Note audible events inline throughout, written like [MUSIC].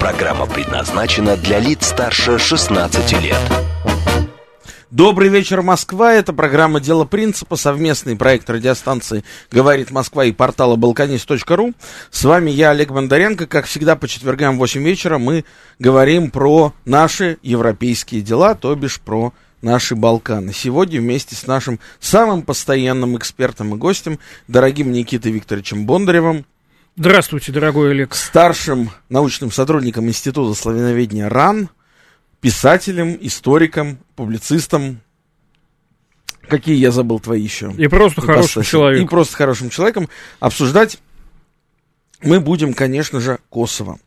Программа предназначена для лиц старше 16 лет. Добрый вечер, Москва. Это программа «Дело принципа», совместный проект радиостанции «Говорит Москва» и портала «Балканист.ру». С вами я, Олег Бондаренко. Как всегда, по четвергам в 8 вечера мы говорим про наши европейские дела, то бишь про наши Балканы. Сегодня вместе с нашим самым постоянным экспертом и гостем, дорогим Никитой Викторовичем Бондаревым. Здравствуйте, дорогой Олег. Старшим научным сотрудником Института славяноведения РАН, писателем, историком, публицистом. Какие я забыл твои еще? И просто и хорошим человеком. И просто хорошим человеком. Обсуждать мы будем, конечно же, Косово.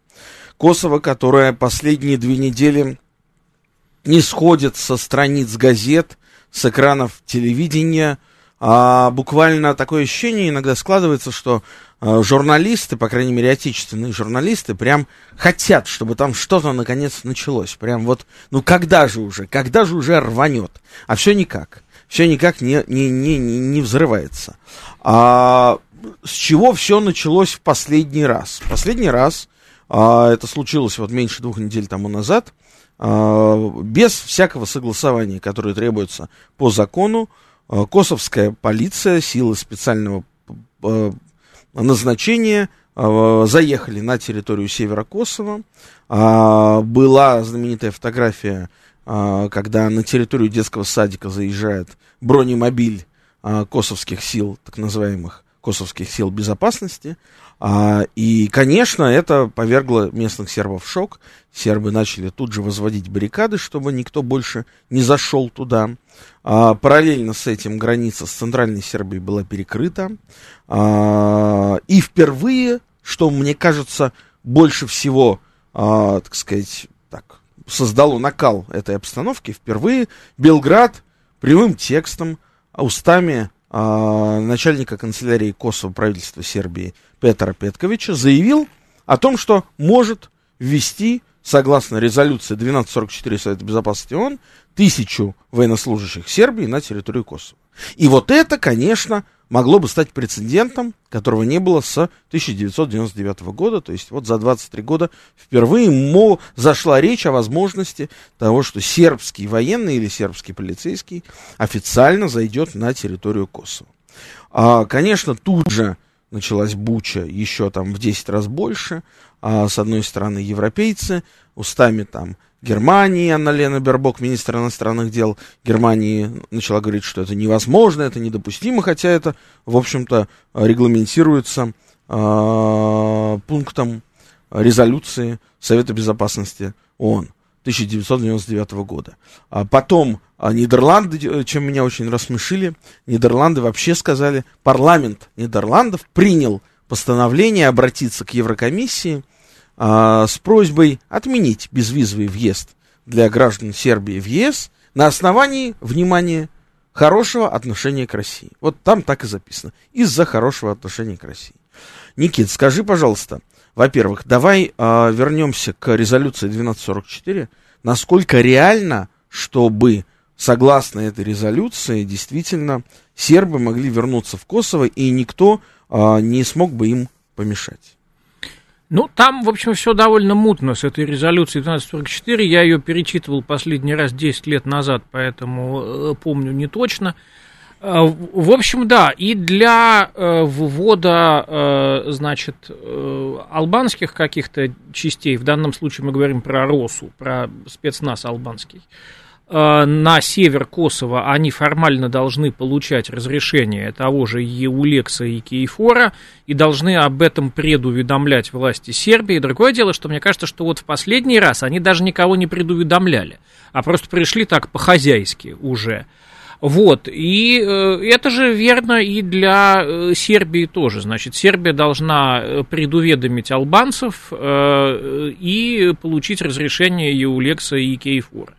Косово, которое последние две недели не сходит со страниц газет, с экранов телевидения. А буквально такое ощущение иногда складывается, что журналисты, по крайней мере, отечественные журналисты, прям хотят, чтобы там что-то наконец началось. Прям вот, ну когда же уже, когда же уже рванет? А все никак. Все никак не, не, не, не взрывается. А с чего все началось в последний раз? Последний раз, а, это случилось вот меньше двух недель тому назад, а, без всякого согласования, которое требуется по закону, а, косовская полиция, силы специального а, назначения заехали на территорию севера Косово. Была знаменитая фотография, когда на территорию детского садика заезжает бронемобиль косовских сил, так называемых косовских сил безопасности. А, и, конечно, это повергло местных сербов в шок. Сербы начали тут же возводить баррикады, чтобы никто больше не зашел туда. А, параллельно с этим граница с центральной Сербией была перекрыта. А, и впервые, что мне кажется больше всего, а, так сказать, так, создало накал этой обстановки, впервые Белград прямым текстом, устами а, начальника канцелярии Косово правительства Сербии Петра Петковича заявил о том, что может ввести, согласно резолюции 1244 Совета Безопасности ООН, тысячу военнослужащих Сербии на территорию Косово. И вот это, конечно, могло бы стать прецедентом, которого не было с 1999 года, то есть вот за 23 года впервые мо, зашла речь о возможности того, что сербский военный или сербский полицейский официально зайдет на территорию Косово. А, конечно, тут же началась буча еще там в 10 раз больше. А, с одной стороны, европейцы устами там Германии, Анна Лена Бербок, министр иностранных дел Германии, начала говорить, что это невозможно, это недопустимо, хотя это, в общем-то, регламентируется э, пунктом резолюции Совета Безопасности ООН 1999 года. А потом а Нидерланды, чем меня очень рассмешили, Нидерланды вообще сказали, парламент Нидерландов принял постановление обратиться к Еврокомиссии а, с просьбой отменить безвизовый въезд для граждан Сербии в ЕС на основании, внимания хорошего отношения к России. Вот там так и записано. Из-за хорошего отношения к России. Никит, скажи, пожалуйста, во-первых, давай э, вернемся к резолюции 1244. Насколько реально, чтобы, согласно этой резолюции, действительно сербы могли вернуться в Косово, и никто э, не смог бы им помешать? Ну, там, в общем, все довольно мутно с этой резолюцией 1244. Я ее перечитывал последний раз 10 лет назад, поэтому э, помню не точно. Э, в общем, да, и для э, ввода, значит, албанских каких-то частей, в данном случае мы говорим про РОСУ, про спецназ албанский, на север Косово они формально должны получать разрешение того же Еулекса и Кейфора и должны об этом предуведомлять власти Сербии. Другое дело, что мне кажется, что вот в последний раз они даже никого не предуведомляли, а просто пришли так по-хозяйски уже. Вот, и э, это же верно и для э, Сербии тоже. Значит, Сербия должна э, предуведомить албанцев э, и получить разрешение Еулекса и Кейфура,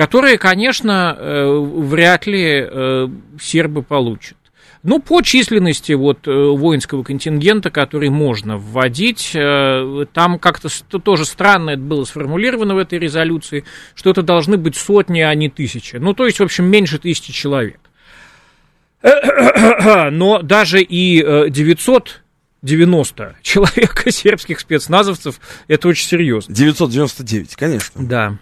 которые, конечно, э, вряд ли э, сербы получат. Ну, по численности вот э, воинского контингента, который можно вводить, там как-то тоже странно это было сформулировано в этой резолюции, что это должны быть сотни, а не тысячи. Ну, то есть, в общем, меньше тысячи человек. [COUGHS] Но даже и 990 э, человек [LAUGHS] сербских спецназовцев, это очень серьезно. 999, конечно. Да.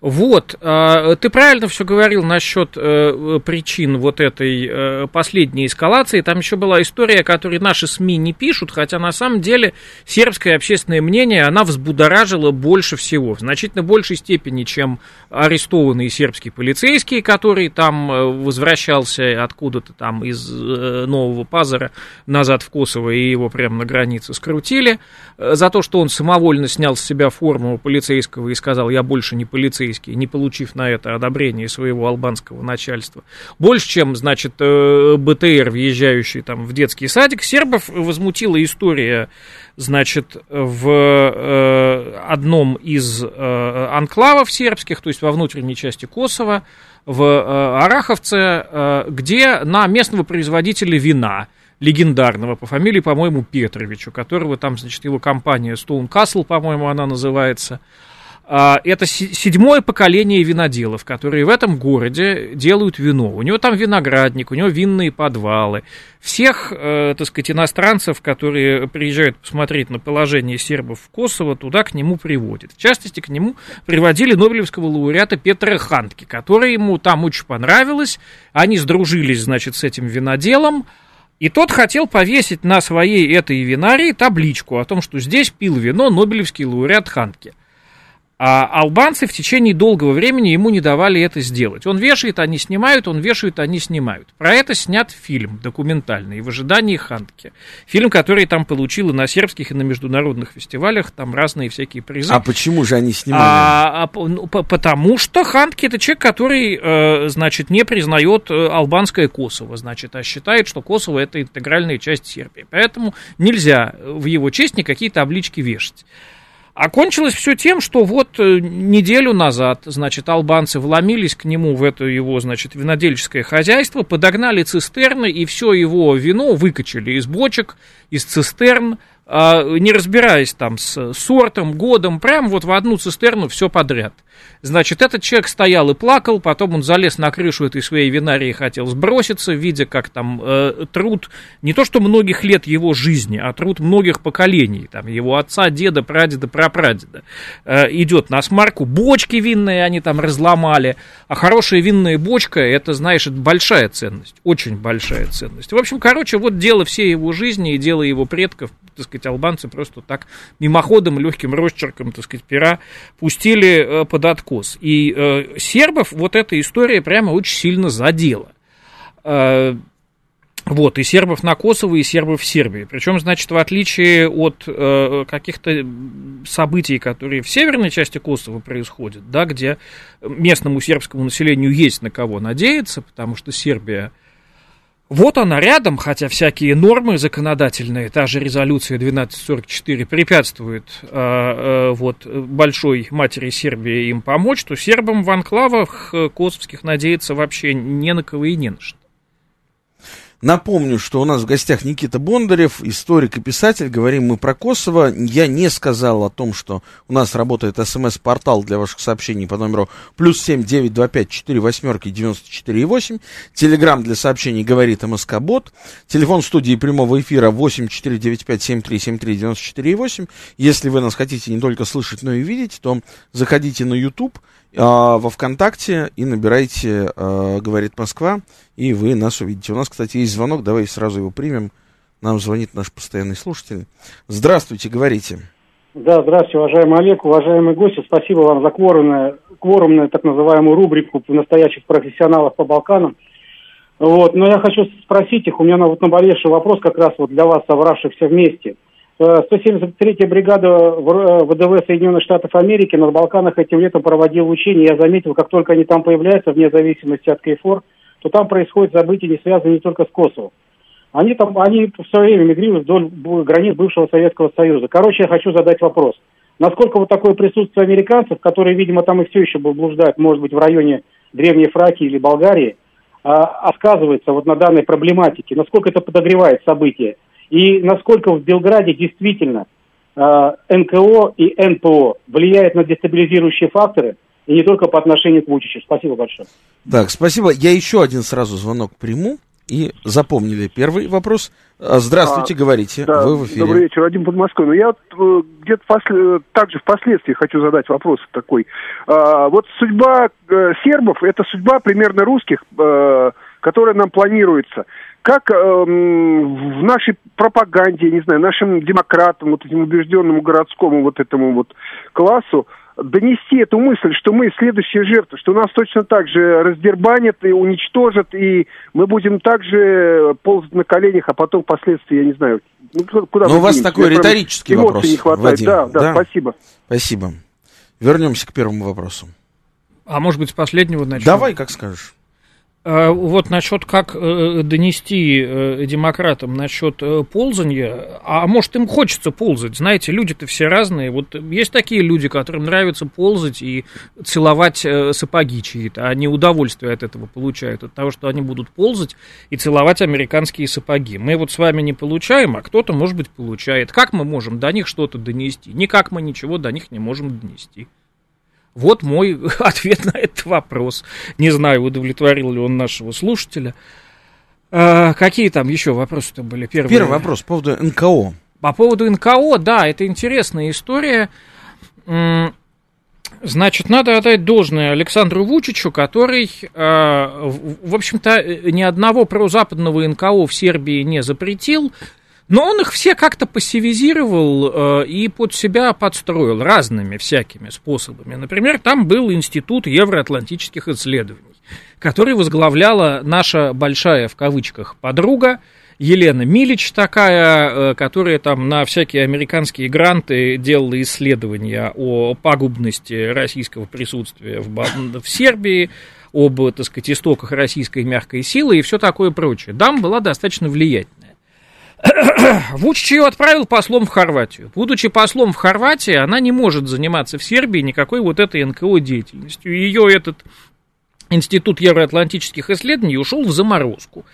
Вот, а, ты правильно все говорил насчет э, причин вот этой э, последней эскалации. Там еще была история, о которой наши СМИ не пишут, хотя на самом деле сербское общественное мнение, она взбудоражила больше всего, в значительно большей степени, чем арестованный сербский полицейский, который там э, возвращался откуда-то там из Нового Пазара назад в Косово, и его прямо на границе скрутили, за то, что он самовольно снял с себя форму полицейского и сказал, я больше не полицейский, полицейские, не получив на это одобрение своего албанского начальства, больше, чем, значит, э, БТР, въезжающий там в детский садик, сербов возмутила история, значит, в э, одном из э, анклавов сербских, то есть во внутренней части Косово, в Араховце, где на местного производителя вина легендарного по фамилии, по-моему, Петровичу, которого там, значит, его компания Stone Castle, по-моему, она называется, это седьмое поколение виноделов, которые в этом городе делают вино. У него там виноградник, у него винные подвалы. Всех, э, так сказать, иностранцев, которые приезжают посмотреть на положение сербов в Косово, туда к нему приводят. В частности, к нему приводили Нобелевского лауреата Петра Хантки, который ему там очень понравилось. Они сдружились, значит, с этим виноделом. И тот хотел повесить на своей этой винарии табличку о том, что здесь пил вино Нобелевский лауреат Хантки. А албанцы в течение долгого времени ему не давали это сделать. Он вешает, они снимают, он вешает, они снимают. Про это снят фильм документальный «В ожидании Хантки». Фильм, который там получил и на сербских, и на международных фестивалях, там разные всякие призы. А почему же они снимали? А, а, ну, потому что Хантки это человек, который, э, значит, не признает э, албанское Косово, значит, а считает, что Косово это интегральная часть Сербии. Поэтому нельзя в его честь никакие таблички вешать. Окончилось все тем, что вот э, неделю назад, значит, албанцы вломились к нему в это его, значит, винодельческое хозяйство, подогнали цистерны и все его вино выкачали из бочек, из цистерн, не разбираясь там с сортом, годом, прям вот в одну цистерну все подряд. Значит, этот человек стоял и плакал, потом он залез на крышу этой своей винарии и хотел сброситься, видя, как там э, труд, не то что многих лет его жизни, а труд многих поколений, там, его отца, деда, прадеда, прапрадеда, э, идет на смарку. Бочки винные они там разломали, а хорошая винная бочка, это, знаешь, это большая ценность, очень большая ценность. В общем, короче, вот дело всей его жизни и дело его предков, так сказать, албанцы просто так мимоходом, легким росчерком, так сказать, пера пустили э, под откос. И э, сербов вот эта история прямо очень сильно задела. Э, вот, и сербов на Косово, и сербов в Сербии. Причем, значит, в отличие от э, каких-то событий, которые в северной части Косово происходят, да, где местному сербскому населению есть на кого надеяться, потому что Сербия вот она рядом, хотя всякие нормы законодательные, та же резолюция 1244 препятствует э, э, вот, большой матери Сербии им помочь, то сербам в анклавах э, косовских надеяться вообще не на кого и не на что. Напомню, что у нас в гостях Никита Бондарев, историк и писатель. Говорим мы про Косово. Я не сказал о том, что у нас работает смс-портал для ваших сообщений по номеру плюс семь девять два пять четыре восьмерки девяносто четыре восемь. Телеграмм для сообщений говорит МСК Бот. Телефон студии прямого эфира восемь четыре девять пять семь три семь три девяносто четыре восемь. Если вы нас хотите не только слышать, но и видеть, то заходите на YouTube во ВКонтакте и набирайте а, «Говорит Москва», и вы нас увидите. У нас, кстати, есть звонок, давай сразу его примем. Нам звонит наш постоянный слушатель. Здравствуйте, говорите. Да, здравствуйте, уважаемый Олег, уважаемые гости. Спасибо вам за кворумную, кворумную так называемую рубрику настоящих профессионалов по Балканам. Вот, но я хочу спросить их, у меня вот наболевший вопрос как раз вот для вас, собравшихся вместе – 173-я бригада э, ВДВ Соединенных Штатов Америки на Балканах этим летом проводила учения. Я заметил, как только они там появляются, вне зависимости от КФОР, то там происходят события, не связанные только с Косово. Они там, они в свое время мигрируют вдоль границ бывшего Советского Союза. Короче, я хочу задать вопрос. Насколько вот такое присутствие американцев, которые, видимо, там и все еще блуждают, может быть, в районе Древней Фракии или Болгарии, а, сказывается вот на данной проблематике, насколько это подогревает события, и насколько в Белграде действительно а, НКО и НПО влияют на дестабилизирующие факторы, и не только по отношению к Вучичу. Спасибо большое. Так, спасибо. Я еще один сразу звонок приму. И запомнили первый вопрос. А, здравствуйте, а, говорите, да, вы в эфире. Добрый вечер, Вадим под Москвой. Ну, я э, где-то после, также впоследствии хочу задать вопрос такой. А, вот судьба э, сербов, это судьба примерно русских, э, которая нам планируется. Как э, в нашей пропаганде, не знаю, нашим демократам, вот этим убежденному городскому вот этому вот классу, донести эту мысль, что мы следующие жертвы, что нас точно так же раздербанят и уничтожат, и мы будем также ползать на коленях, а потом впоследствии, я не знаю, ну, куда Но у вас такой риторический вопрос, не хватает. Вадим. Да, да, да, спасибо. Спасибо. Вернемся к первому вопросу. А может быть, с последнего начнем? Давай, как скажешь. А, вот насчет как э, донести э, демократам насчет э, ползания, а может им хочется ползать, знаете, люди-то все разные, вот есть такие люди, которым нравится ползать и целовать сапоги чьи-то, они удовольствие от этого получают, от того, что они будут ползать и целовать американские сапоги. Мы вот с вами не получаем, а кто-то, может быть, получает. Как мы можем до них что-то донести? Никак мы ничего до них не можем донести. Вот мой [LAUGHS] ответ на этот вопрос. Не знаю, удовлетворил ли он нашего слушателя. А, какие там еще вопросы-то были? Первый, Первый вопрос по поводу НКО. По поводу НКО, да, это интересная история. Значит, надо отдать должное Александру Вучичу, который, а, в общем-то, ни одного прозападного НКО в Сербии не запретил, но он их все как-то пассивизировал э, и под себя подстроил разными всякими способами. Например, там был Институт евроатлантических исследований, который возглавляла наша большая в кавычках подруга Елена Милич такая, э, которая там на всякие американские гранты делала исследования о пагубности российского присутствия в, в Сербии, об, так сказать, истоках российской мягкой силы и все такое прочее. Дам была достаточно влиятельная. Вучич ее отправил послом в Хорватию. Будучи послом в Хорватии, она не может заниматься в Сербии никакой вот этой НКО деятельностью. Ее этот Институт евроатлантических исследований ушел в заморозку.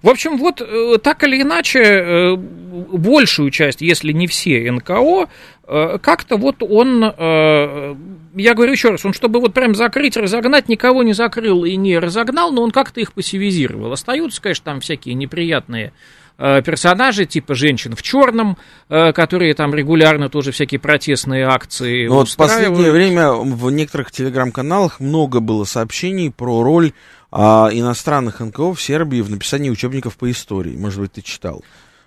В общем, вот э, так или иначе, э, большую часть, если не все НКО, э, как-то вот он, я говорю еще раз, он чтобы вот прям закрыть, разогнать, никого не закрыл и не разогнал, но он как-то их пассивизировал. Остаются, конечно, там всякие неприятные персонажи, типа женщин в черном, э, которые там регулярно тоже всякие протестные акции ну, Вот в последнее время в некоторых телеграм-каналах много было сообщений про роль а, иностранных НКО в Сербии в написании учебников по истории. Может быть, ты читал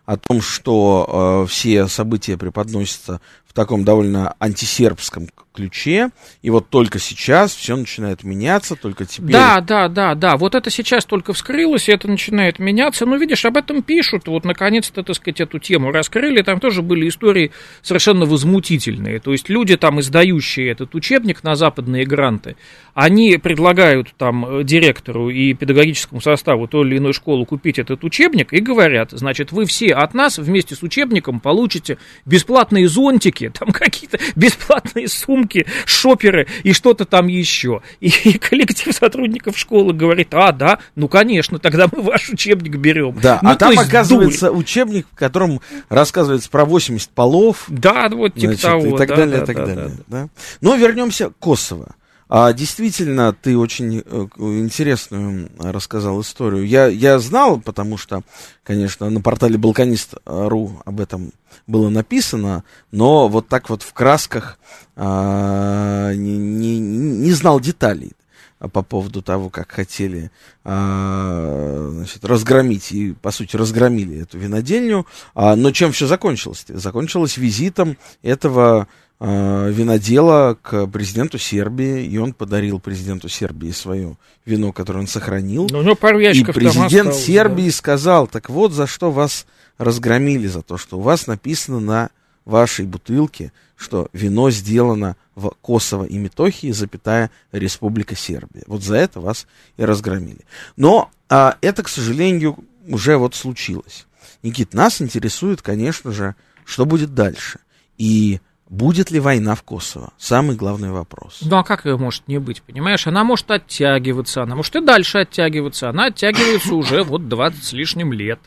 о том, что э, все события преподносятся в таком довольно антисербском ключе, и вот только сейчас все начинает меняться, только теперь... Да, да, да, да, вот это сейчас только вскрылось, и это начинает меняться, ну, видишь, об этом пишут, вот, наконец-то, так сказать, эту тему раскрыли, там тоже были истории совершенно возмутительные, то есть люди, там, издающие этот учебник на западные гранты, они предлагают, там, директору и педагогическому составу той или иной школы купить этот учебник и говорят, значит, вы все от нас вместе с учебником получите бесплатные зонтики, сумки, там какие-то бесплатные сумки, шоперы и что-то там еще. И, и [LAUGHS] коллектив сотрудников школы говорит, а, да, ну, конечно, тогда мы ваш учебник берем. Да, ну, а там оказывается дурь. учебник, в котором рассказывается про 80 полов. Да, вот типа значит, того. И так да, далее, да, и так да, далее. Да. Да. Но вернемся к Косово. А, действительно, ты очень э, интересную рассказал историю. Я, я знал, потому что, конечно, на портале Балканист.ру об этом было написано, но вот так вот в красках а, не, не, не знал деталей по поводу того, как хотели а, значит, разгромить и, по сути, разгромили эту винодельню. А, но чем все закончилось? Закончилось визитом этого винодела к президенту Сербии, и он подарил президенту Сербии свое вино, которое он сохранил. Ну, ну, пару и президент осталось, Сербии да. сказал, так вот, за что вас разгромили, за то, что у вас написано на вашей бутылке, что вино сделано в Косово и Метохии, запятая Республика Сербия. Вот за это вас и разгромили. Но а, это, к сожалению, уже вот случилось. Никит, нас интересует, конечно же, что будет дальше. И Будет ли война в Косово? Самый главный вопрос. Ну а как ее может не быть, понимаешь? Она может оттягиваться, она может и дальше оттягиваться. Она оттягивается уже вот 20 с лишним лет.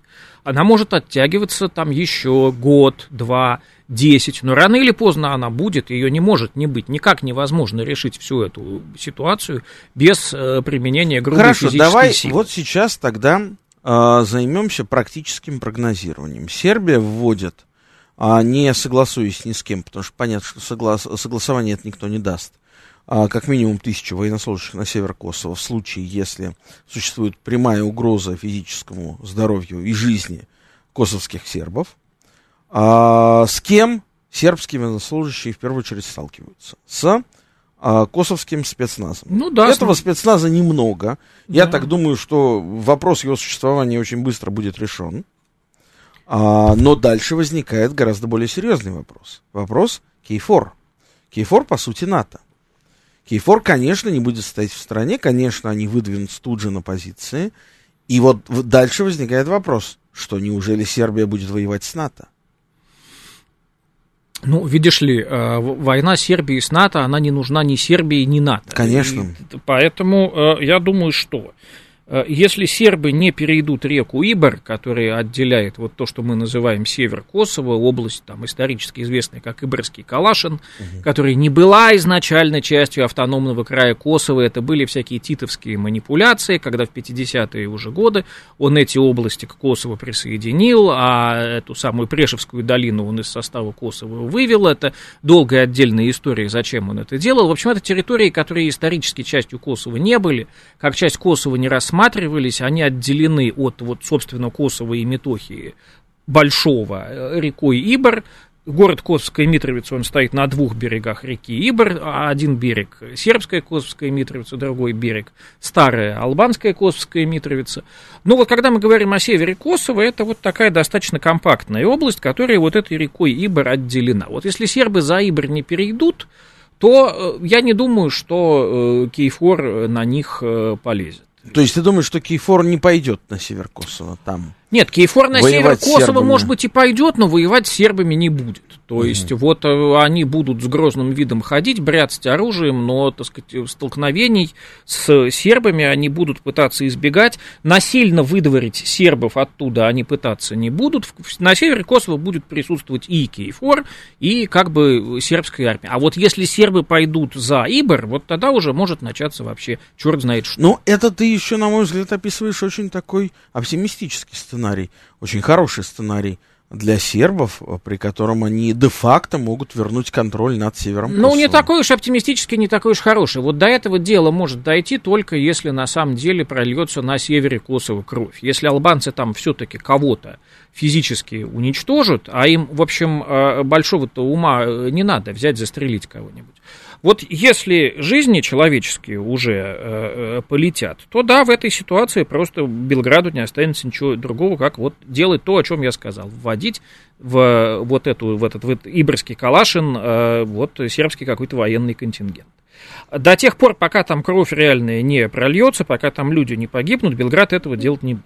Она может оттягиваться там еще год, два, десять. Но рано или поздно она будет, ее не может не быть. Никак невозможно решить всю эту ситуацию без э, применения грубой Хорошо, физической давай силы. вот сейчас тогда э, займемся практическим прогнозированием. Сербия вводит а не согласуясь ни с кем, потому что понятно, что соглас, согласование это никто не даст. А, как минимум тысячу военнослужащих на север Косово в случае, если существует прямая угроза физическому здоровью и жизни косовских сербов. А, с кем сербские военнослужащие в первую очередь сталкиваются? С а, косовским спецназом. Ну да. Этого спецназа немного. Да. Я так думаю, что вопрос его существования очень быстро будет решен. А, но дальше возникает гораздо более серьезный вопрос. Вопрос Кейфор. Кейфор, по сути, НАТО. Кейфор, конечно, не будет стоять в стране, конечно, они выдвинутся тут же на позиции. И вот дальше возникает вопрос, что неужели Сербия будет воевать с НАТО? Ну, видишь ли, э, война Сербии с НАТО, она не нужна ни Сербии, ни НАТО. Конечно. И поэтому э, я думаю, что если сербы не перейдут реку Ибр, которая отделяет вот то, что мы называем север Косово, область там исторически известная как Ибрский Калашин, угу. которая не была изначально частью автономного края Косово, это были всякие титовские манипуляции, когда в 50-е уже годы он эти области к Косово присоединил, а эту самую Прешевскую долину он из состава Косово вывел, это долгая отдельная история, зачем он это делал. В общем, это территории, которые исторически частью Косово не были, как часть Косово не рассматривали, рассматривались, они отделены от, вот, собственно, Косово и Метохии большого э, рекой Ибр. Город Косовская Митровица, он стоит на двух берегах реки Ибр, один берег сербская Косовская Митровица, другой берег старая албанская Косовская Митровица. Ну вот когда мы говорим о севере Косово, это вот такая достаточно компактная область, которая вот этой рекой Ибр отделена. Вот если сербы за Ибр не перейдут, то э, я не думаю, что э, Кейфор на них полезет. То есть ты думаешь, что Кейфор не пойдет на север Косово там? Нет, Кейфор на север Косово, может быть, и пойдет, но воевать с сербами не будет. То угу. есть вот э, они будут с грозным видом ходить, бряцать оружием, но, так сказать, столкновений с сербами они будут пытаться избегать. Насильно выдворить сербов оттуда они пытаться не будут. На севере Косово будет присутствовать и Кейфор, и как бы сербская армия. А вот если сербы пойдут за Ибр, вот тогда уже может начаться вообще черт знает что. Ну, это ты еще, на мой взгляд, описываешь очень такой оптимистический сценарий, очень хороший сценарий для сербов, при котором они де-факто могут вернуть контроль над севером Ну, Косово. не такой уж оптимистический, не такой уж хороший. Вот до этого дела может дойти только если на самом деле прольется на севере Косово кровь. Если албанцы там все-таки кого-то физически уничтожат, а им, в общем, э, большого-то ума э, не надо взять, застрелить кого-нибудь. Вот если жизни человеческие уже э, э, полетят, то да, в этой ситуации просто Белграду не останется ничего другого, как вот делать то, о чем я сказал, вводить в вот эту в этот, в этот Ибрский Калашин э, вот сербский какой-то военный контингент. До тех пор, пока там кровь реальная не прольется, пока там люди не погибнут, Белград этого делать не будет.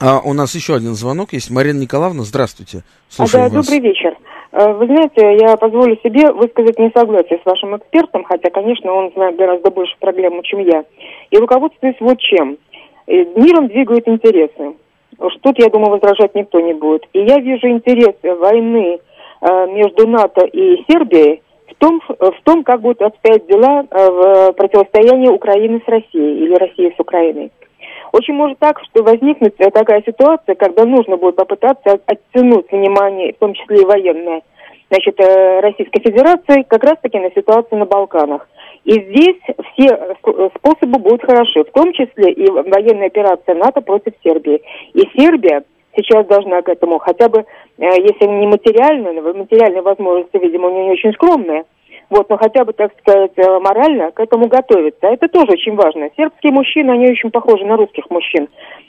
А у нас еще один звонок есть. Марина Николаевна, здравствуйте. Слушаем а, да, вас. добрый вечер. Э, вы знаете, я позволю себе высказать несогласие с вашим экспертом, хотя, конечно, он знает гораздо больше проблем, чем я. И руководствуюсь вот чем. Э, миром двигают интересы. Уж тут, я думаю, возражать никто не будет. И я вижу интересы войны э, между НАТО и Сербией в том, в том, как будут обстоять дела в противостоянии Украины с Россией или России с Украиной. Очень может так, что возникнет такая ситуация, когда нужно будет попытаться оттянуть внимание, в том числе и военное, значит, э, Российской Федерации, как раз-таки на ситуацию на Балканах. И здесь все способы будут хороши, в том числе и военная операция НАТО против Сербии. И Сербия сейчас должна к этому хотя бы, э, если не материально, материальные возможности, видимо, у нее не очень скромные – вот, но хотя бы, так сказать, э, морально к этому готовиться. А это тоже очень важно. Сербские мужчины, они очень похожи на русских мужчин.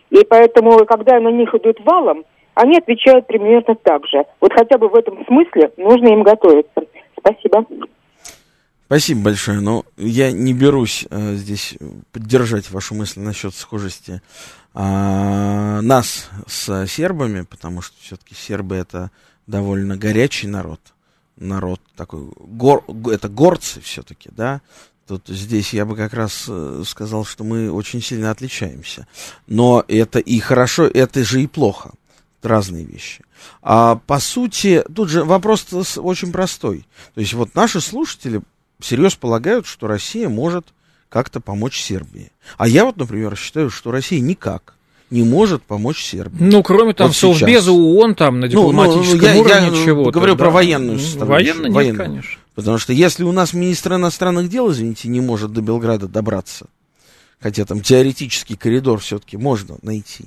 И поэтому, когда на них идут валом, они отвечают примерно так же. Вот хотя бы в этом смысле нужно им готовиться. Спасибо. Спасибо большое. Но я не берусь э, здесь поддержать вашу мысль насчет схожести э, нас с сербами, потому что все-таки сербы это довольно горячий народ. Народ такой, гор, это горцы все-таки, да. Тут здесь я бы как раз э, сказал, что мы очень сильно отличаемся. Но это и хорошо, это же и плохо. Разные вещи. А по сути, тут же вопрос очень простой. То есть вот наши слушатели всерьез полагают, что Россия может как-то помочь Сербии. А я вот, например, считаю, что Россия никак не может помочь Сербии. Ну, кроме там вот Совбеза ООН, там на дипломатическом ну, ну, я, уровне я чего говорю да? про военную составляющую. Военно нет, военную. конечно. Потому что если у нас министр иностранных дел, извините, не может до Белграда добраться, хотя там теоретический коридор все-таки можно найти,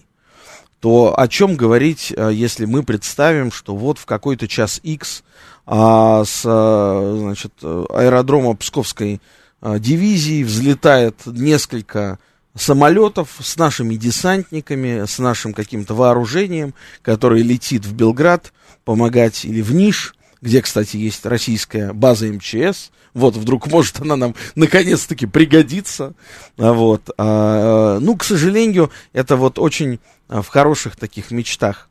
то о чем говорить, э, если мы представим, что вот в какой-то час X а, с а, значит, аэродрома Псковской а, дивизии взлетает несколько самолетов с нашими десантниками, с нашим каким-то вооружением, которое летит в Белград помогать или в Ниш, где, кстати, есть российская база МЧС. Вот, вдруг может она нам наконец-таки пригодится. Вот. А, ну, к сожалению, это вот очень в хороших таких мечтах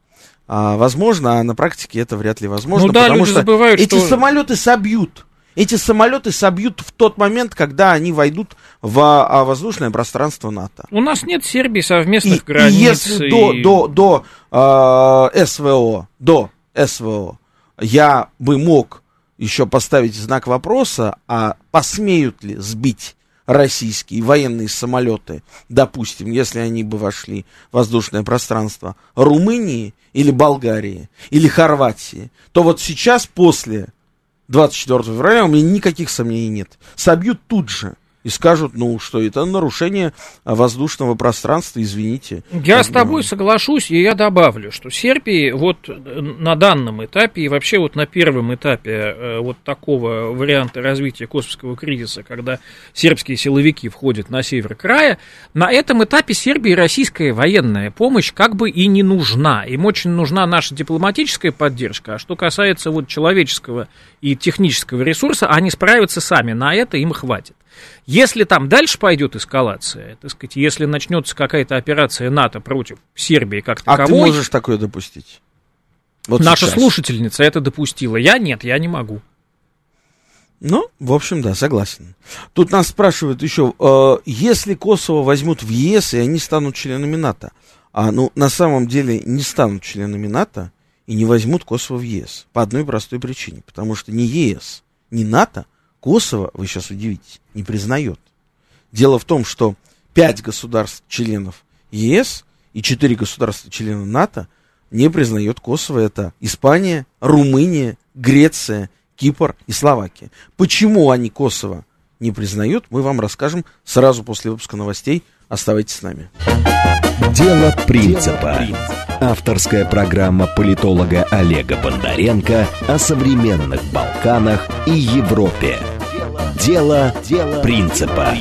а, возможно, а на практике это вряд ли возможно. Ну да, люди что забывают, эти что... самолеты собьют. Эти самолеты собьют в тот момент, когда они войдут в а, воздушное пространство НАТО. У нас нет Сербии совместных и, границ. И если и... до, до, до э, СВО, до СВО я бы мог еще поставить знак вопроса, а посмеют ли сбить российские военные самолеты, допустим, если они бы вошли в воздушное пространство Румынии или Болгарии или Хорватии, то вот сейчас после 24 февраля у меня никаких сомнений нет. Собьют тут же и скажут, ну, что это нарушение воздушного пространства, извините. Я с тобой соглашусь, и я добавлю, что Сербии вот на данном этапе и вообще вот на первом этапе э, вот такого варианта развития космического кризиса, когда сербские силовики входят на север края, на этом этапе Сербии российская военная помощь как бы и не нужна. Им очень нужна наша дипломатическая поддержка, а что касается вот человеческого и технического ресурса, они справятся сами, на это им хватит. Если там дальше пойдет эскалация, так сказать, если начнется какая-то операция НАТО против Сербии как таковой... А ты можешь такое допустить? Вот Наша сейчас. слушательница это допустила. Я нет, я не могу. Ну, в общем, да, согласен. Тут нас спрашивают еще, э, если Косово возьмут в ЕС, и они станут членами НАТО, а ну, на самом деле не станут членами НАТО и не возьмут Косово в ЕС. По одной простой причине. Потому что ни ЕС, ни НАТО Косово, вы сейчас удивитесь, не признает. Дело в том, что пять государств-членов ЕС и четыре государства-члена НАТО не признает Косово. Это Испания, Румыния, Греция, Кипр и Словакия. Почему они Косово не признают, мы вам расскажем сразу после выпуска новостей. Оставайтесь с нами. Дело принципа. Авторская программа политолога Олега Бондаренко о современных Балканах и Европе. Дело, Дело принципа.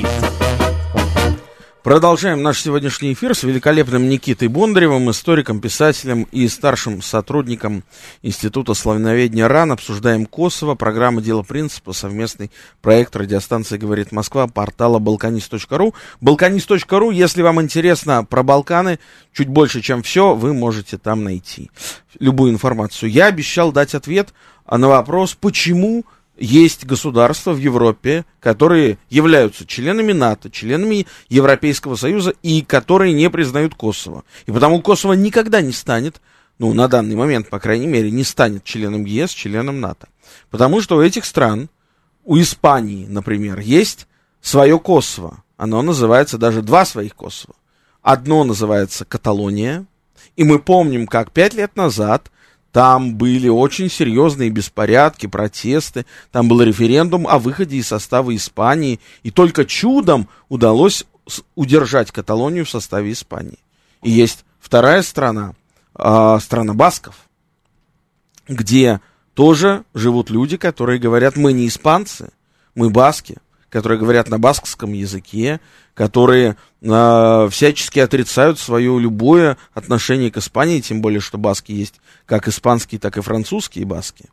Продолжаем наш сегодняшний эфир с великолепным Никитой Бондаревым, историком, писателем и старшим сотрудником Института славяноведения РАН. Обсуждаем Косово, программа «Дело принципа», совместный проект радиостанции «Говорит Москва», портала balkanist.ru. balkanist.ru, если вам интересно про Балканы, чуть больше, чем все, вы можете там найти любую информацию. Я обещал дать ответ на вопрос, почему есть государства в Европе, которые являются членами НАТО, членами Европейского Союза и которые не признают Косово. И потому Косово никогда не станет, ну, на данный момент, по крайней мере, не станет членом ЕС, членом НАТО. Потому что у этих стран, у Испании, например, есть свое Косово. Оно называется даже два своих Косово. Одно называется Каталония, и мы помним, как пять лет назад там были очень серьезные беспорядки, протесты. Там был референдум о выходе из состава Испании. И только чудом удалось удержать Каталонию в составе Испании. И есть вторая страна, э, страна Басков, где тоже живут люди, которые говорят, мы не испанцы, мы баски, которые говорят на баскском языке, которые э, всячески отрицают свое любое отношение к Испании, тем более, что баски есть как испанские, так и французские баски.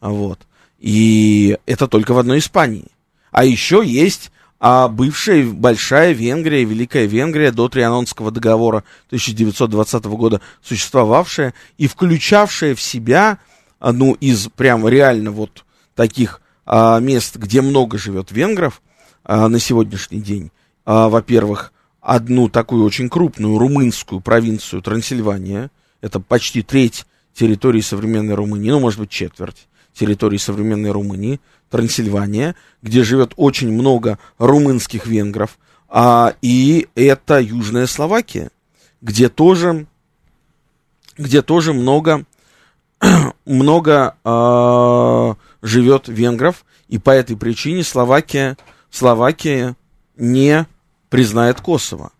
Вот. И это только в одной Испании. А еще есть а бывшая большая Венгрия, Великая Венгрия до Трианонского договора 1920 года существовавшая и включавшая в себя, а, ну, из прям реально вот таких а, мест, где много живет венгров а, на сегодняшний день, а, во-первых, одну такую очень крупную румынскую провинцию Трансильвания, это почти треть территории современной Румынии, ну, может быть, четверть территории современной Румынии, Трансильвания, где живет очень много румынских венгров, а, и это Южная Словакия, где тоже, где тоже много, [CLEARS THROAT] много а, живет венгров, и по этой причине Словакия, Словакия не признает Косово,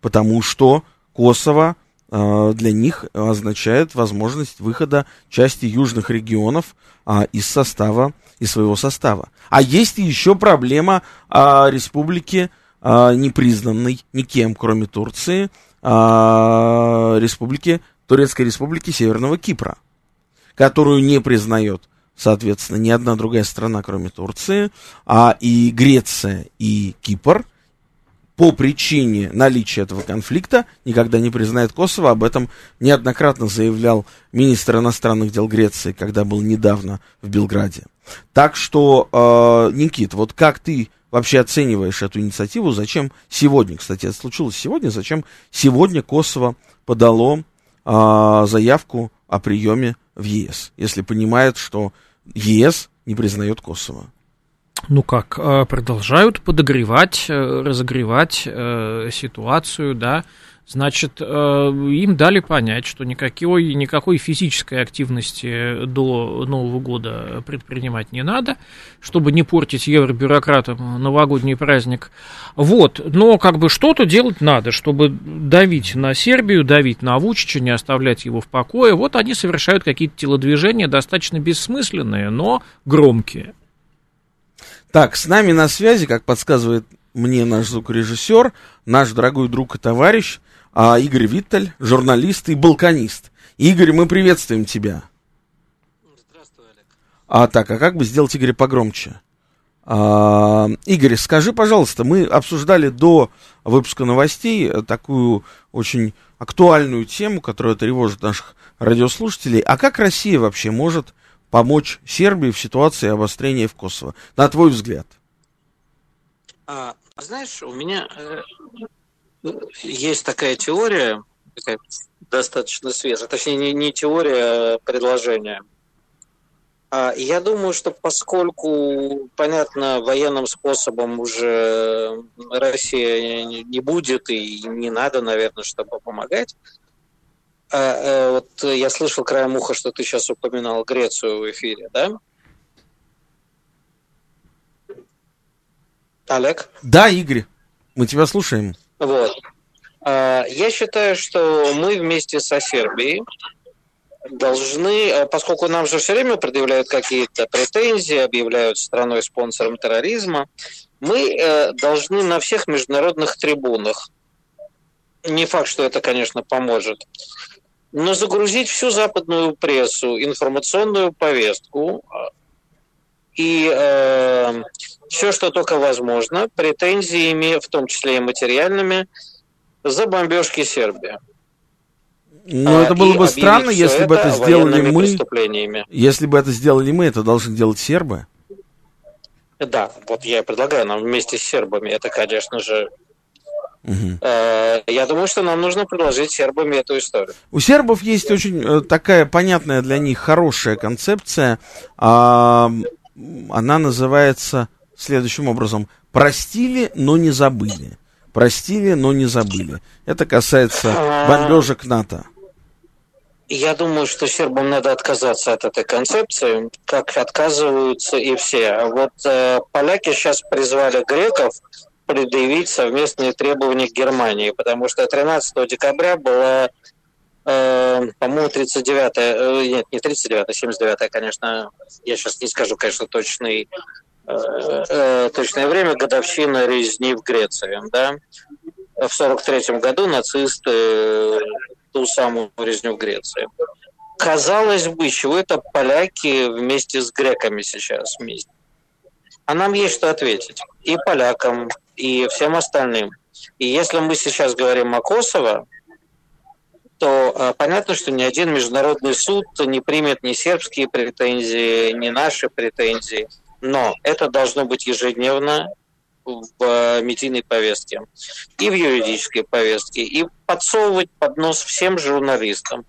потому что Косово а, для них означает возможность выхода части южных регионов а, из состава, из своего состава. А есть еще проблема а, республики, непризнанной никем, кроме Турции, республики, Турецкой республики Северного Кипра, которую не признает соответственно, ни одна другая страна, кроме Турции, а и Греция, и Кипр, по причине наличия этого конфликта никогда не признает Косово. Об этом неоднократно заявлял министр иностранных дел Греции, когда был недавно в Белграде. Так что, э, Никит, вот как ты вообще оцениваешь эту инициативу? Зачем сегодня, кстати, это случилось сегодня, зачем сегодня Косово подало э, заявку о приеме в ЕС, если понимает, что ЕС не признает Косово? ну как, э, продолжают подогревать, э, разогревать э, ситуацию, да, значит, им дали понять, что никакой, никакой физической активности до Нового года предпринимать не надо, чтобы не портить евробюрократам новогодний праздник. Вот, но как бы что-то делать надо, чтобы давить на Сербию, давить на Вучича, не оставлять его в покое. Вот они совершают какие-то телодвижения, достаточно бессмысленные, но громкие. Так, с нами на связи, как подсказывает мне наш звукорежиссер, наш дорогой друг и товарищ а, Игорь Виттель, журналист и балканист. Игорь, мы приветствуем тебя. Здравствуй, Олег. А так, а как бы сделать Игоря погромче? А, Игорь, скажи, пожалуйста, мы обсуждали до выпуска новостей такую очень актуальную тему, которая тревожит наших радиослушателей. А как Россия вообще может помочь Сербии в ситуации обострения в Косово, на твой взгляд? А, знаешь, у меня э, есть такая теория, такая достаточно свежая, точнее не, не теория, а предложение. А, я думаю, что поскольку, понятно, военным способом уже Россия не будет и не надо, наверное, чтобы помогать, а, а, вот я слышал краем уха, что ты сейчас упоминал Грецию в эфире, да? Олег? Да, Игорь, мы тебя слушаем. Вот. А, я считаю, что мы вместе со Сербией должны, а, поскольку нам же все время предъявляют какие-то претензии, объявляют страной спонсором терроризма, мы э, должны на всех международных трибунах, не факт, что это, конечно, поможет, но загрузить всю западную прессу, информационную повестку а, и э, все, что только возможно, претензиями, в том числе и материальными, за бомбежки Сербии. Ну, это было бы странно, если бы это сделали мы. Если бы это сделали мы, это должны делать сербы. Да, вот я и предлагаю нам вместе с сербами. Это, конечно же, Угу. Я думаю, что нам нужно предложить сербам эту историю. У сербов есть очень э, такая понятная для них хорошая концепция. А, она называется следующим образом. Простили, но не забыли. Простили, но не забыли. Это касается а, бомбежек НАТО. Я думаю, что сербам надо отказаться от этой концепции, как отказываются и все. Вот э, поляки сейчас призвали греков предъявить совместные требования к Германии, потому что 13 декабря была, э, по-моему, 39 э, нет, не 39 79 конечно, я сейчас не скажу, конечно, точный, точное время, годовщина резни в Греции, да. В 43 году нацисты э, ту самую резню в Греции. Казалось бы, чего это поляки вместе с греками сейчас вместе? А нам есть что ответить. И полякам, и всем остальным. И если мы сейчас говорим о Косово, то э, понятно, что ни один международный суд не примет ни сербские претензии, ни наши претензии. Но это должно быть ежедневно в э, медийной повестке и в юридической повестке, и подсовывать под нос всем журналистам.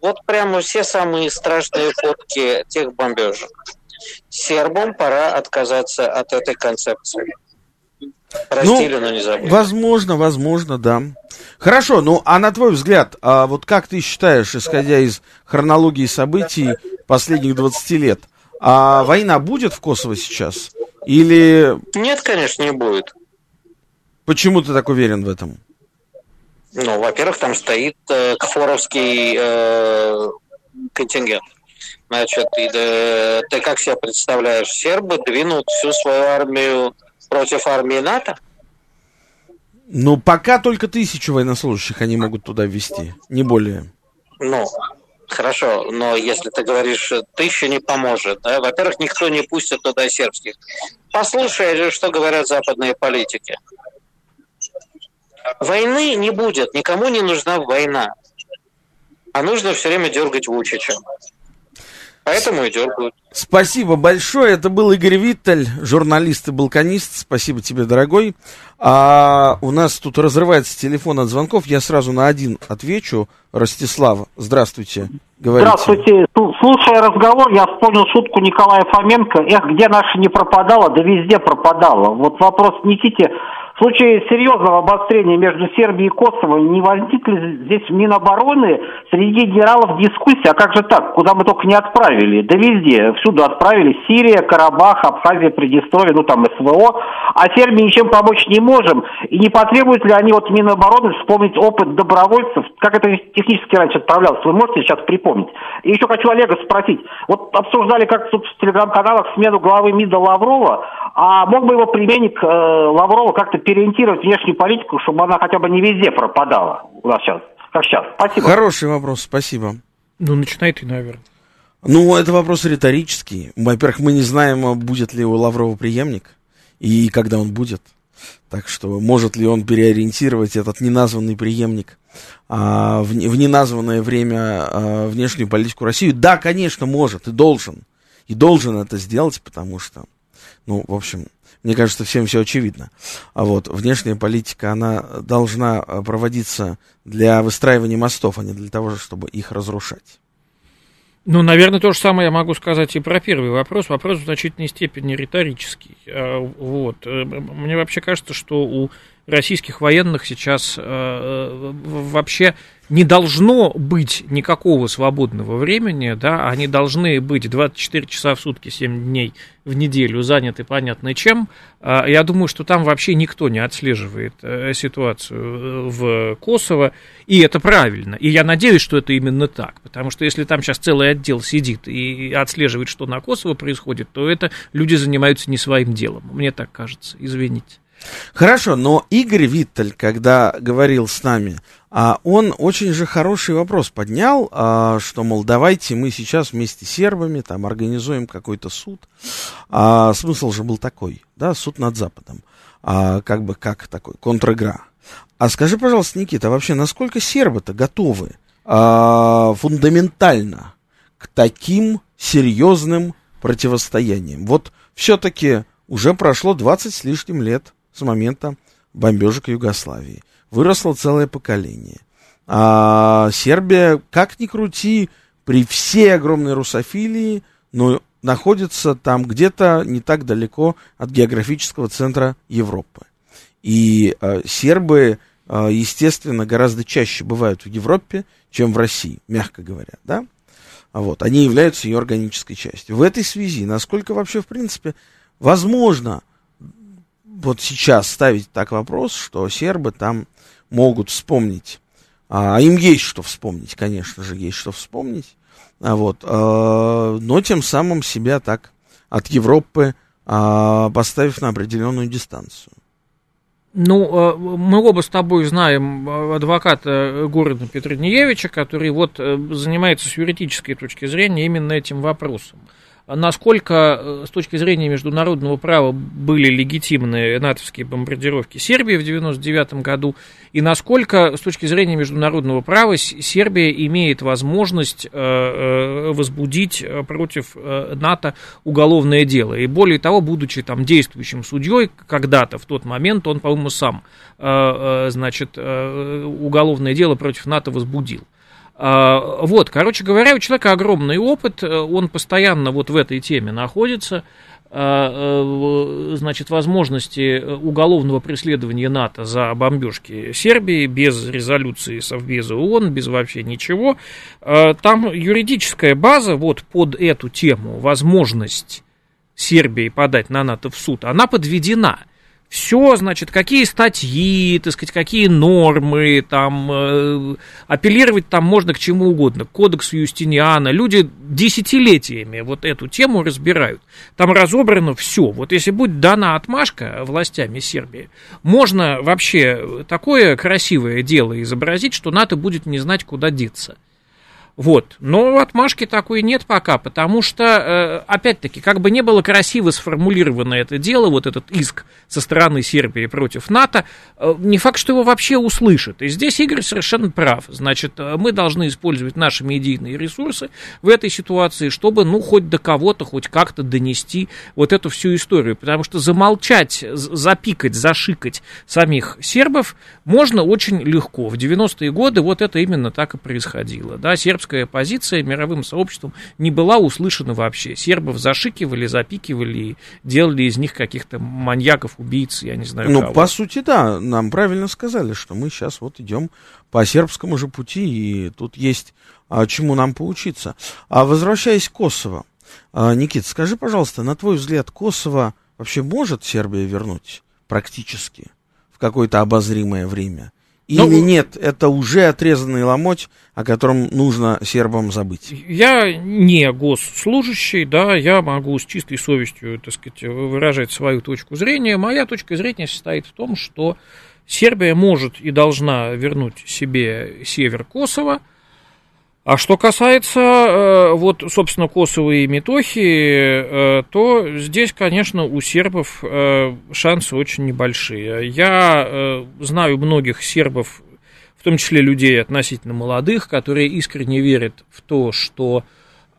Вот прямо все самые страшные фотки тех бомбежек. Сербам пора отказаться от этой концепции. Простили, ну, но не забыли. Возможно, возможно, да. Хорошо, ну а на твой взгляд, а вот как ты считаешь, исходя из хронологии событий последних 20 лет, а война будет в Косово сейчас? Или... Нет, конечно, не будет. Почему ты так уверен в этом? Ну, во-первых, там стоит э, кфоровский э, контингент. Значит, и, да, ты как себе представляешь, сербы двинут всю свою армию против армии НАТО? Ну, пока только тысячу военнослужащих они могут туда ввести, не более. Ну, хорошо, но если ты говоришь, тысяча не поможет, да? во-первых, никто не пустит туда сербских. Послушай, что говорят западные политики. Войны не будет, никому не нужна война. А нужно все время дергать Вучича. Поэтому и дергают. Спасибо большое. Это был Игорь Виттель, журналист и балканист. Спасибо тебе, дорогой. А у нас тут разрывается телефон от звонков. Я сразу на один отвечу. Ростислав, здравствуйте. Говорите. Здравствуйте. Слушая разговор, я вспомнил шутку Николая Фоменко. Эх, где наша не пропадала, да везде пропадала. Вот вопрос Никите случае серьезного обострения между Сербией и Косово не возник ли здесь в Минобороны среди генералов дискуссия, а как же так, куда мы только не отправили? Да везде, всюду отправили. Сирия, Карабах, Абхазия, Приднестровье, ну там СВО. А Сербии ничем помочь не можем. И не потребуют ли они вот Минобороны вспомнить опыт добровольцев, как это технически раньше отправлялось? Вы можете сейчас припомнить? И еще хочу Олега спросить. Вот обсуждали как тут в телеграм-каналах смену главы МИДа Лаврова, а мог бы его применить э, Лаврова как-то переориентировать внешнюю политику, чтобы она хотя бы не везде пропадала у нас сейчас, как сейчас. Спасибо. Хороший вопрос, спасибо. Ну, начинай ты, наверное. Ну, это вопрос риторический. Во-первых, мы не знаем, будет ли у Лаврова преемник и когда он будет. Так что может ли он переориентировать этот неназванный преемник а, в, в неназванное время а, внешнюю политику России? Да, конечно, может и должен. И должен это сделать, потому что, ну, в общем, мне кажется, всем все очевидно. А вот внешняя политика, она должна э, проводиться для выстраивания мостов, а не для того, чтобы их разрушать. Ну, наверное, то же самое я могу сказать и про первый вопрос. Вопрос в значительной степени риторический. А, вот. Э, мне вообще кажется, что у российских военных сейчас э, вообще не должно быть никакого свободного времени, да, они должны быть 24 часа в сутки, 7 дней в неделю заняты понятно чем. А, я думаю, что там вообще никто не отслеживает э, ситуацию э, в Косово, и это правильно. И я надеюсь, что это именно так, потому что если там сейчас целый отдел сидит и отслеживает, что на Косово происходит, то это люди занимаются не своим делом, мне так кажется, извините. Хорошо, но Игорь Виттель, когда говорил с нами, а, он очень же хороший вопрос поднял, а, что, мол, давайте мы сейчас вместе с сербами там организуем какой-то суд. А, смысл же был такой, да, суд над Западом. Как бы как такой, контр-игра. А скажи, пожалуйста, Никита, вообще насколько сербы-то готовы фундаментально к таким серьезным противостояниям? Вот все-таки уже прошло 20 с лишним лет с момента бомбежек Югославии. Выросло целое поколение. А Сербия, как ни крути, при всей огромной русофилии, но находится там где-то не так далеко от географического центра Европы. И э, сербы, э, естественно, гораздо чаще бывают в Европе, чем в России, мягко говоря, да? Вот, они являются ее органической частью. В этой связи, насколько вообще, в принципе, возможно вот сейчас ставить так вопрос, что сербы там могут вспомнить, а им есть что вспомнить, конечно же, есть что вспомнить, а вот, а, но тем самым себя так от Европы а, поставив на определенную дистанцию. Ну, э, мы оба с тобой знаем адвоката города Петродниевича, который вот э, занимается с юридической точки зрения именно этим вопросом. Насколько э, с точки зрения международного права были легитимны натовские бомбардировки Сербии в 1999 году, и насколько с точки зрения международного права Сербия имеет возможность э, э, возбудить против НАТО уголовное дело. И более того, будучи там действующим судьей когда-то, в тот момент, он, по-моему, сам, значит, уголовное дело против НАТО возбудил. А, вот, короче говоря, у человека огромный опыт, э, он постоянно вот в этой теме находится, а, э, значит, возможности уголовного преследования НАТО за бомбежки Сербии без резолюции Совбеза ООН, без вообще ничего. А, там юридическая база вот под эту тему, возможность Сербии подать на НАТО в суд, она подведена – все, значит, какие статьи, так сказать, какие нормы, там, э, апеллировать там можно к чему угодно, к кодексу Юстиниана. Люди десятилетиями вот эту тему разбирают. Там разобрано все. Вот если будет дана отмашка властями Сербии, можно вообще такое красивое дело изобразить, что НАТО будет не знать, куда деться. Вот. Но отмашки такой нет пока, потому что, э, опять-таки, как бы не было красиво сформулировано это дело, вот этот иск со стороны Сербии против НАТО, э, не факт, что его вообще услышат. И здесь Игорь совершенно прав. Значит, э, мы должны использовать наши медийные ресурсы в этой ситуации, чтобы, ну, хоть до кого-то, хоть как-то донести вот эту всю историю. Потому что замолчать, запикать, зашикать самих сербов можно очень легко. В 90-е годы вот это именно так и происходило. Да, серб сербская позиция мировым сообществом не была услышана вообще. Сербов зашикивали, запикивали и делали из них каких-то маньяков, убийц, я не знаю Ну, кого. по сути, да, нам правильно сказали, что мы сейчас вот идем по сербскому же пути, и тут есть а, чему нам поучиться. А возвращаясь к Косово, а, Никит, скажи, пожалуйста, на твой взгляд, Косово вообще может Сербия вернуть практически в какое-то обозримое время? Ну, Или нет, это уже отрезанный ломоть, о котором нужно сербам забыть? Я не госслужащий, да, я могу с чистой совестью, так сказать, выражать свою точку зрения. Моя точка зрения состоит в том, что Сербия может и должна вернуть себе север Косово, а что касается, э, вот, собственно, Косово и Метохи, э, то здесь, конечно, у сербов э, шансы очень небольшие. Я знаю многих сербов, в том числе людей относительно молодых, которые искренне верят в то, что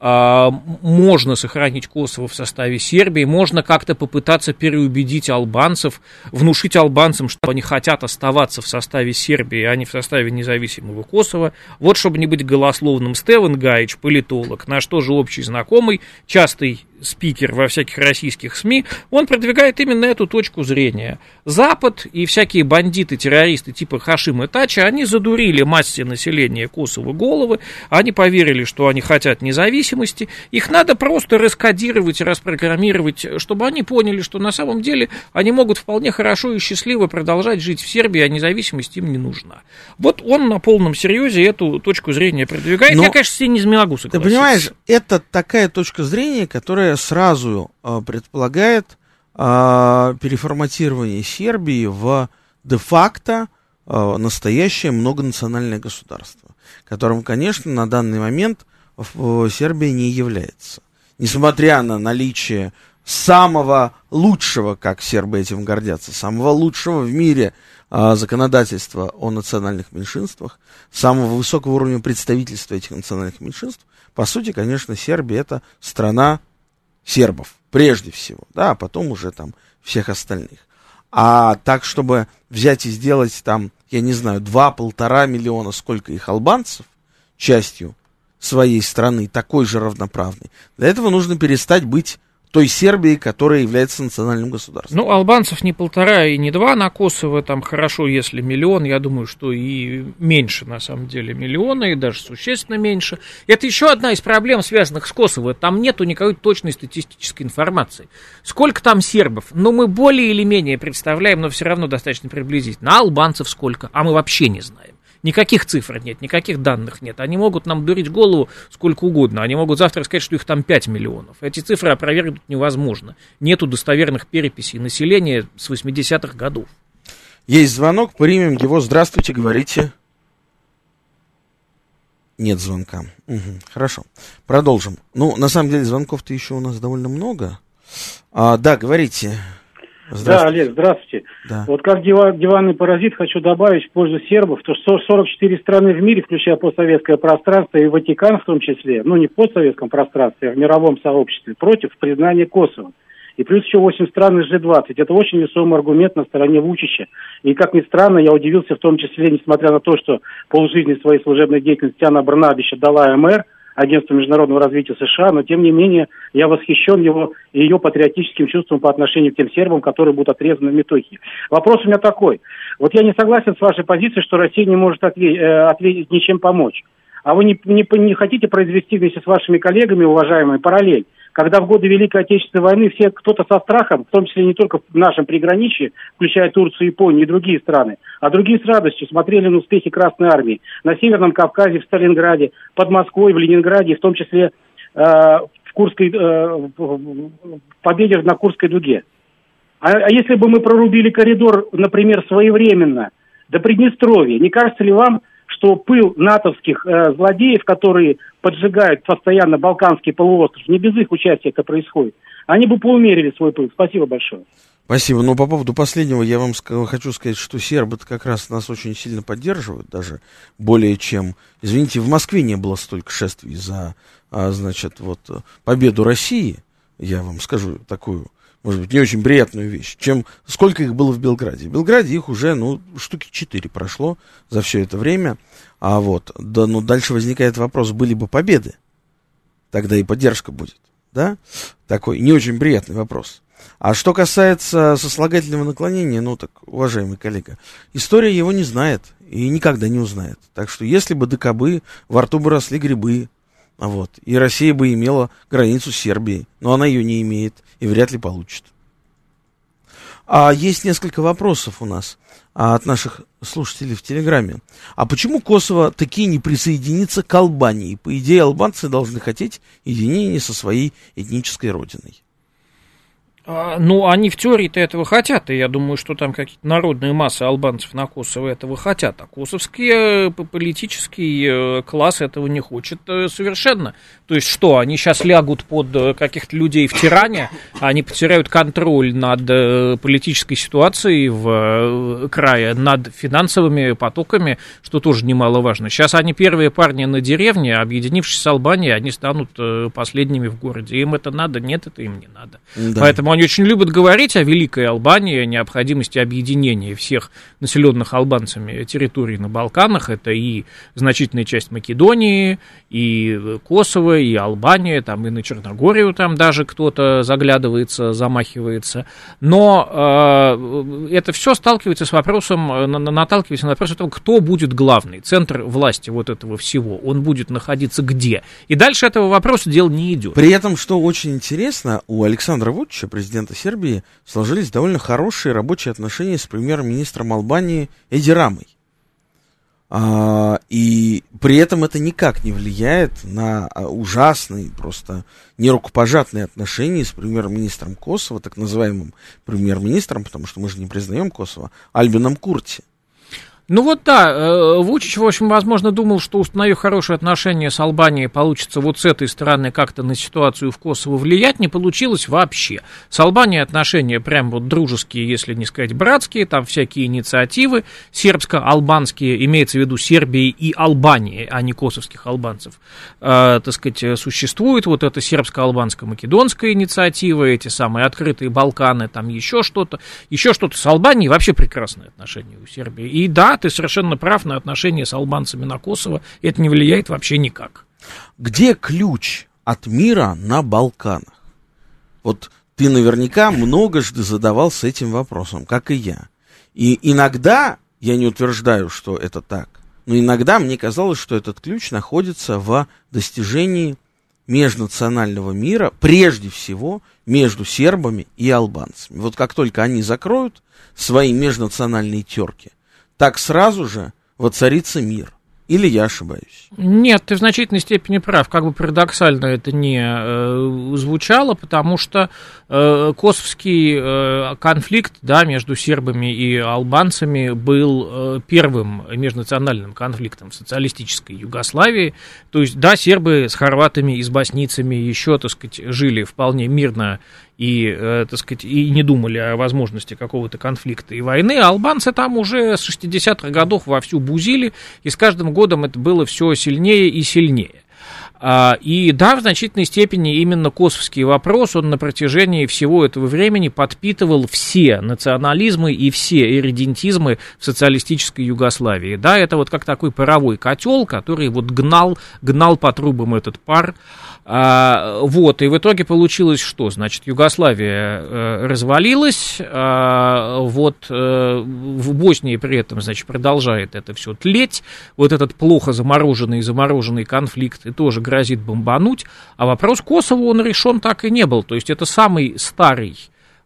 можно сохранить Косово в составе Сербии, можно как-то попытаться переубедить албанцев, внушить албанцам, что они хотят оставаться в составе Сербии, а не в составе независимого Косово. Вот, чтобы не быть голословным, Стевен Гаич, политолог, наш тоже общий знакомый, частый спикер во всяких российских СМИ, он продвигает именно эту точку зрения. Запад и всякие бандиты, террористы типа Хашима Тача, они задурили массе населения Косово головы, они поверили, что они хотят независимости, их надо просто раскодировать, распрограммировать, чтобы они поняли, что на самом деле они могут вполне хорошо и счастливо продолжать жить в Сербии, а независимость им не нужна. Вот он на полном серьезе эту точку зрения продвигает. Но, Я, конечно, с ней не могу согласиться. Ты понимаешь, это такая точка зрения, которая сразу э, предполагает э, переформатирование Сербии в де-факто э, настоящее многонациональное государство, которым, конечно, на данный момент Сербия не является. Несмотря на наличие самого лучшего, как сербы этим гордятся, самого лучшего в мире а, законодательства о национальных меньшинствах, самого высокого уровня представительства этих национальных меньшинств, по сути, конечно, Сербия это страна сербов, прежде всего, да, а потом уже там всех остальных. А так, чтобы взять и сделать там, я не знаю, два-полтора миллиона, сколько их албанцев, частью своей страны, такой же равноправный, для этого нужно перестать быть той Сербии, которая является национальным государством. Ну, албанцев не полтора и не два на Косово, там хорошо, если миллион, я думаю, что и меньше, на самом деле, миллиона, и даже существенно меньше. Это еще одна из проблем, связанных с Косово, там нету никакой точной статистической информации. Сколько там сербов? Ну, мы более или менее представляем, но все равно достаточно приблизительно. А албанцев сколько? А мы вообще не знаем. Никаких цифр нет, никаких данных нет. Они могут нам дурить голову сколько угодно. Они могут завтра сказать, что их там 5 миллионов. Эти цифры опровергнуть невозможно. Нету достоверных переписей населения с 80-х годов. Есть звонок, примем его. Здравствуйте, говорите. Нет звонка. Угу, хорошо. Продолжим. Ну, на самом деле, звонков-то еще у нас довольно много. А, да, говорите. Да, Олег, здравствуйте. Да. Вот как диванный паразит хочу добавить в пользу сербов, то что 44 страны в мире, включая постсоветское пространство и Ватикан в том числе, ну не в постсоветском пространстве, а в мировом сообществе, против признания Косово. И плюс еще 8 стран из G20. Это очень весомый аргумент на стороне Вучича. И, как ни странно, я удивился в том числе, несмотря на то, что полжизни своей служебной деятельности Анна Барнабича дала МР, Агентству международного развития США, но тем не менее я восхищен его и ее патриотическим чувством по отношению к тем сербам, которые будут отрезаны в Метохии. Вопрос у меня такой. Вот я не согласен с вашей позицией, что Россия не может ответить, э, ответить ничем помочь. А вы не, не, не хотите произвести вместе с вашими коллегами, уважаемые, параллель? Когда в годы Великой Отечественной войны все кто-то со страхом, в том числе не только в нашем приграничье, включая Турцию, Японию и другие страны, а другие с радостью смотрели на успехи Красной Армии на Северном Кавказе, в Сталинграде, под Москвой, в Ленинграде, в том числе э, в Курской, э, в победе на Курской дуге. А, а если бы мы прорубили коридор, например, своевременно до Приднестровья, не кажется ли вам, что пыл натовских э, злодеев, которые поджигают постоянно Балканский полуостров, не без их участия это происходит, они бы поумерили свой пыл. Спасибо большое. Спасибо. Но по поводу последнего я вам хочу сказать, что сербы как раз нас очень сильно поддерживают, даже более чем... Извините, в Москве не было столько шествий за, а, значит, вот победу России, я вам скажу такую может быть, не очень приятную вещь, чем сколько их было в Белграде. В Белграде их уже, ну, штуки четыре прошло за все это время. А вот, да, ну, дальше возникает вопрос, были бы победы, тогда и поддержка будет, да? Такой не очень приятный вопрос. А что касается сослагательного наклонения, ну так, уважаемый коллега, история его не знает и никогда не узнает. Так что если бы докобы, во рту бы росли грибы, вот. И Россия бы имела границу с Сербией, но она ее не имеет и вряд ли получит. А есть несколько вопросов у нас а, от наших слушателей в Телеграме. А почему Косово такие не присоединится к Албании? По идее, албанцы должны хотеть единения со своей этнической родиной. А, ну, они в теории-то этого хотят, и я думаю, что там какие-то народные массы албанцев на Косово этого хотят, а косовский э, политический э, класс этого не хочет э, совершенно. То есть что, они сейчас лягут под каких-то людей в тиране, они потеряют контроль над политической ситуацией в крае, над финансовыми потоками, что тоже немаловажно. Сейчас они первые парни на деревне, объединившись с Албанией, они станут последними в городе. Им это надо? Нет, это им не надо. Да. Поэтому они очень любят говорить о Великой Албании, о необходимости объединения всех населенных албанцами территорий на Балканах. Это и значительная часть Македонии, и Косово, и Албания, там и на Черногорию там даже кто-то заглядывается, замахивается. Но э, это все сталкивается с вопросом, наталкивается на вопрос о том, кто будет главный, центр власти вот этого всего, он будет находиться где. И дальше этого вопроса дело не идет. При этом, что очень интересно, у Александра Вучича, президента Сербии, сложились довольно хорошие рабочие отношения с премьер-министром Албании Эди Рамой. А, и при этом это никак не влияет на а, ужасные, просто нерукопожатные отношения с премьер-министром Косово, так называемым премьер-министром, потому что мы же не признаем Косово, Альбином Курти. Ну вот да, э, Вучич, в общем, возможно, думал, что установив хорошие отношения с Албанией, получится вот с этой стороны как-то на ситуацию в Косово влиять, не получилось вообще. С Албанией отношения прям вот дружеские, если не сказать братские, там всякие инициативы сербско-албанские, имеется в виду Сербии и Албании, а не косовских албанцев, э, так сказать, существует вот эта сербско-албанско-македонская инициатива, эти самые открытые Балканы, там еще что-то, еще что-то с Албанией, вообще прекрасные отношения у Сербии. И да, ты совершенно прав на отношения с албанцами на Косово, это не влияет вообще никак. Где ключ от мира на Балканах? Вот ты наверняка многожды задавался этим вопросом, как и я. И иногда, я не утверждаю, что это так, но иногда мне казалось, что этот ключ находится в достижении межнационального мира, прежде всего между сербами и албанцами. Вот как только они закроют свои межнациональные терки – так сразу же воцарится мир. Или я ошибаюсь? Нет, ты в значительной степени прав. Как бы парадоксально это не э, звучало, потому что э, косовский э, конфликт да, между сербами и албанцами был э, первым межнациональным конфликтом в социалистической Югославии. То есть, да, сербы с хорватами и с боснийцами еще, так сказать, жили вполне мирно и, э, так сказать, и не думали о возможности какого-то конфликта и войны, а албанцы там уже с 60-х годов вовсю бузили, и с каждым годом это было все сильнее и сильнее. А, и да, в значительной степени именно косовский вопрос, он на протяжении всего этого времени подпитывал все национализмы и все иридентизмы в социалистической Югославии. Да, это вот как такой паровой котел, который вот гнал, гнал по трубам этот пар, а, вот, и в итоге получилось что? Значит, Югославия э, развалилась, а, вот э, в Боснии при этом, значит, продолжает это все тлеть, вот этот плохо замороженный замороженный конфликт и тоже грозит бомбануть, а вопрос Косово, он решен так и не был, то есть это самый старый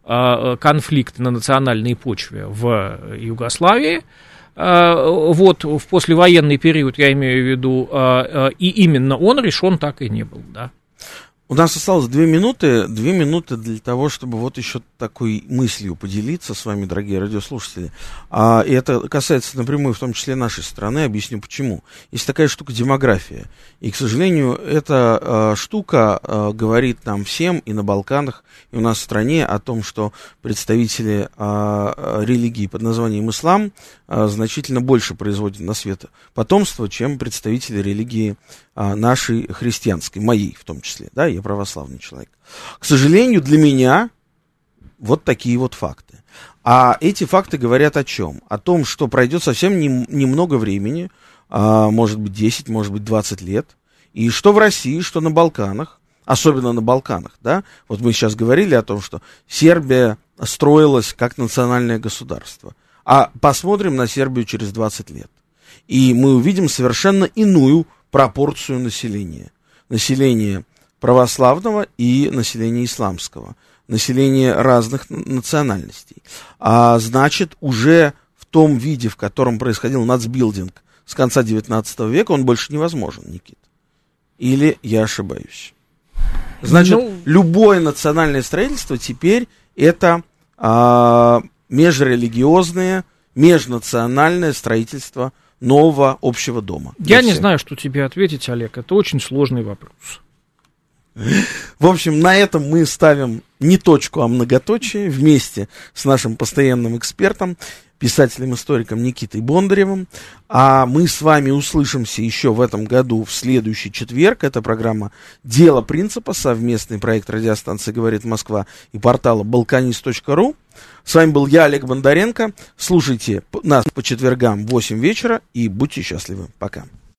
а, конфликт на национальной почве в Югославии, вот в послевоенный период, я имею в виду, и именно он решен так и не был, да. У нас осталось две минуты, две минуты для того, чтобы вот еще такой мыслью поделиться с вами, дорогие радиослушатели. А, и это касается напрямую в том числе нашей страны, объясню почему. Есть такая штука демография. И, к сожалению, эта а, штука а, говорит нам всем и на Балканах, и у нас в стране о том, что представители а, религии под названием ислам а, значительно больше производят на свет потомства, чем представители религии а, нашей христианской, моей в том числе, да, я православный человек. К сожалению, для меня вот такие вот факты. А эти факты говорят о чем? О том, что пройдет совсем немного не времени, а, может быть 10, может быть 20 лет, и что в России, что на Балканах, особенно на Балканах, да, вот мы сейчас говорили о том, что Сербия строилась как национальное государство, а посмотрим на Сербию через 20 лет, и мы увидим совершенно иную пропорцию населения. Население православного и население исламского. Население разных национальностей. А значит, уже в том виде, в котором происходил нацбилдинг с конца 19 века, он больше невозможен, Никит. Или я ошибаюсь? Значит, ну... любое национальное строительство теперь это а, межрелигиозное, межнациональное строительство – нового общего дома. Я не знаю, что тебе ответить, Олег. Это очень сложный вопрос. В общем, на этом мы ставим не точку, а многоточие вместе с нашим постоянным экспертом, писателем-историком Никитой Бондаревым. А мы с вами услышимся еще в этом году в следующий четверг. Это программа «Дело принципа», совместный проект радиостанции «Говорит Москва» и портала balkanist.ru. С вами был я, Олег Бондаренко. Слушайте нас по четвергам в 8 вечера и будьте счастливы. Пока.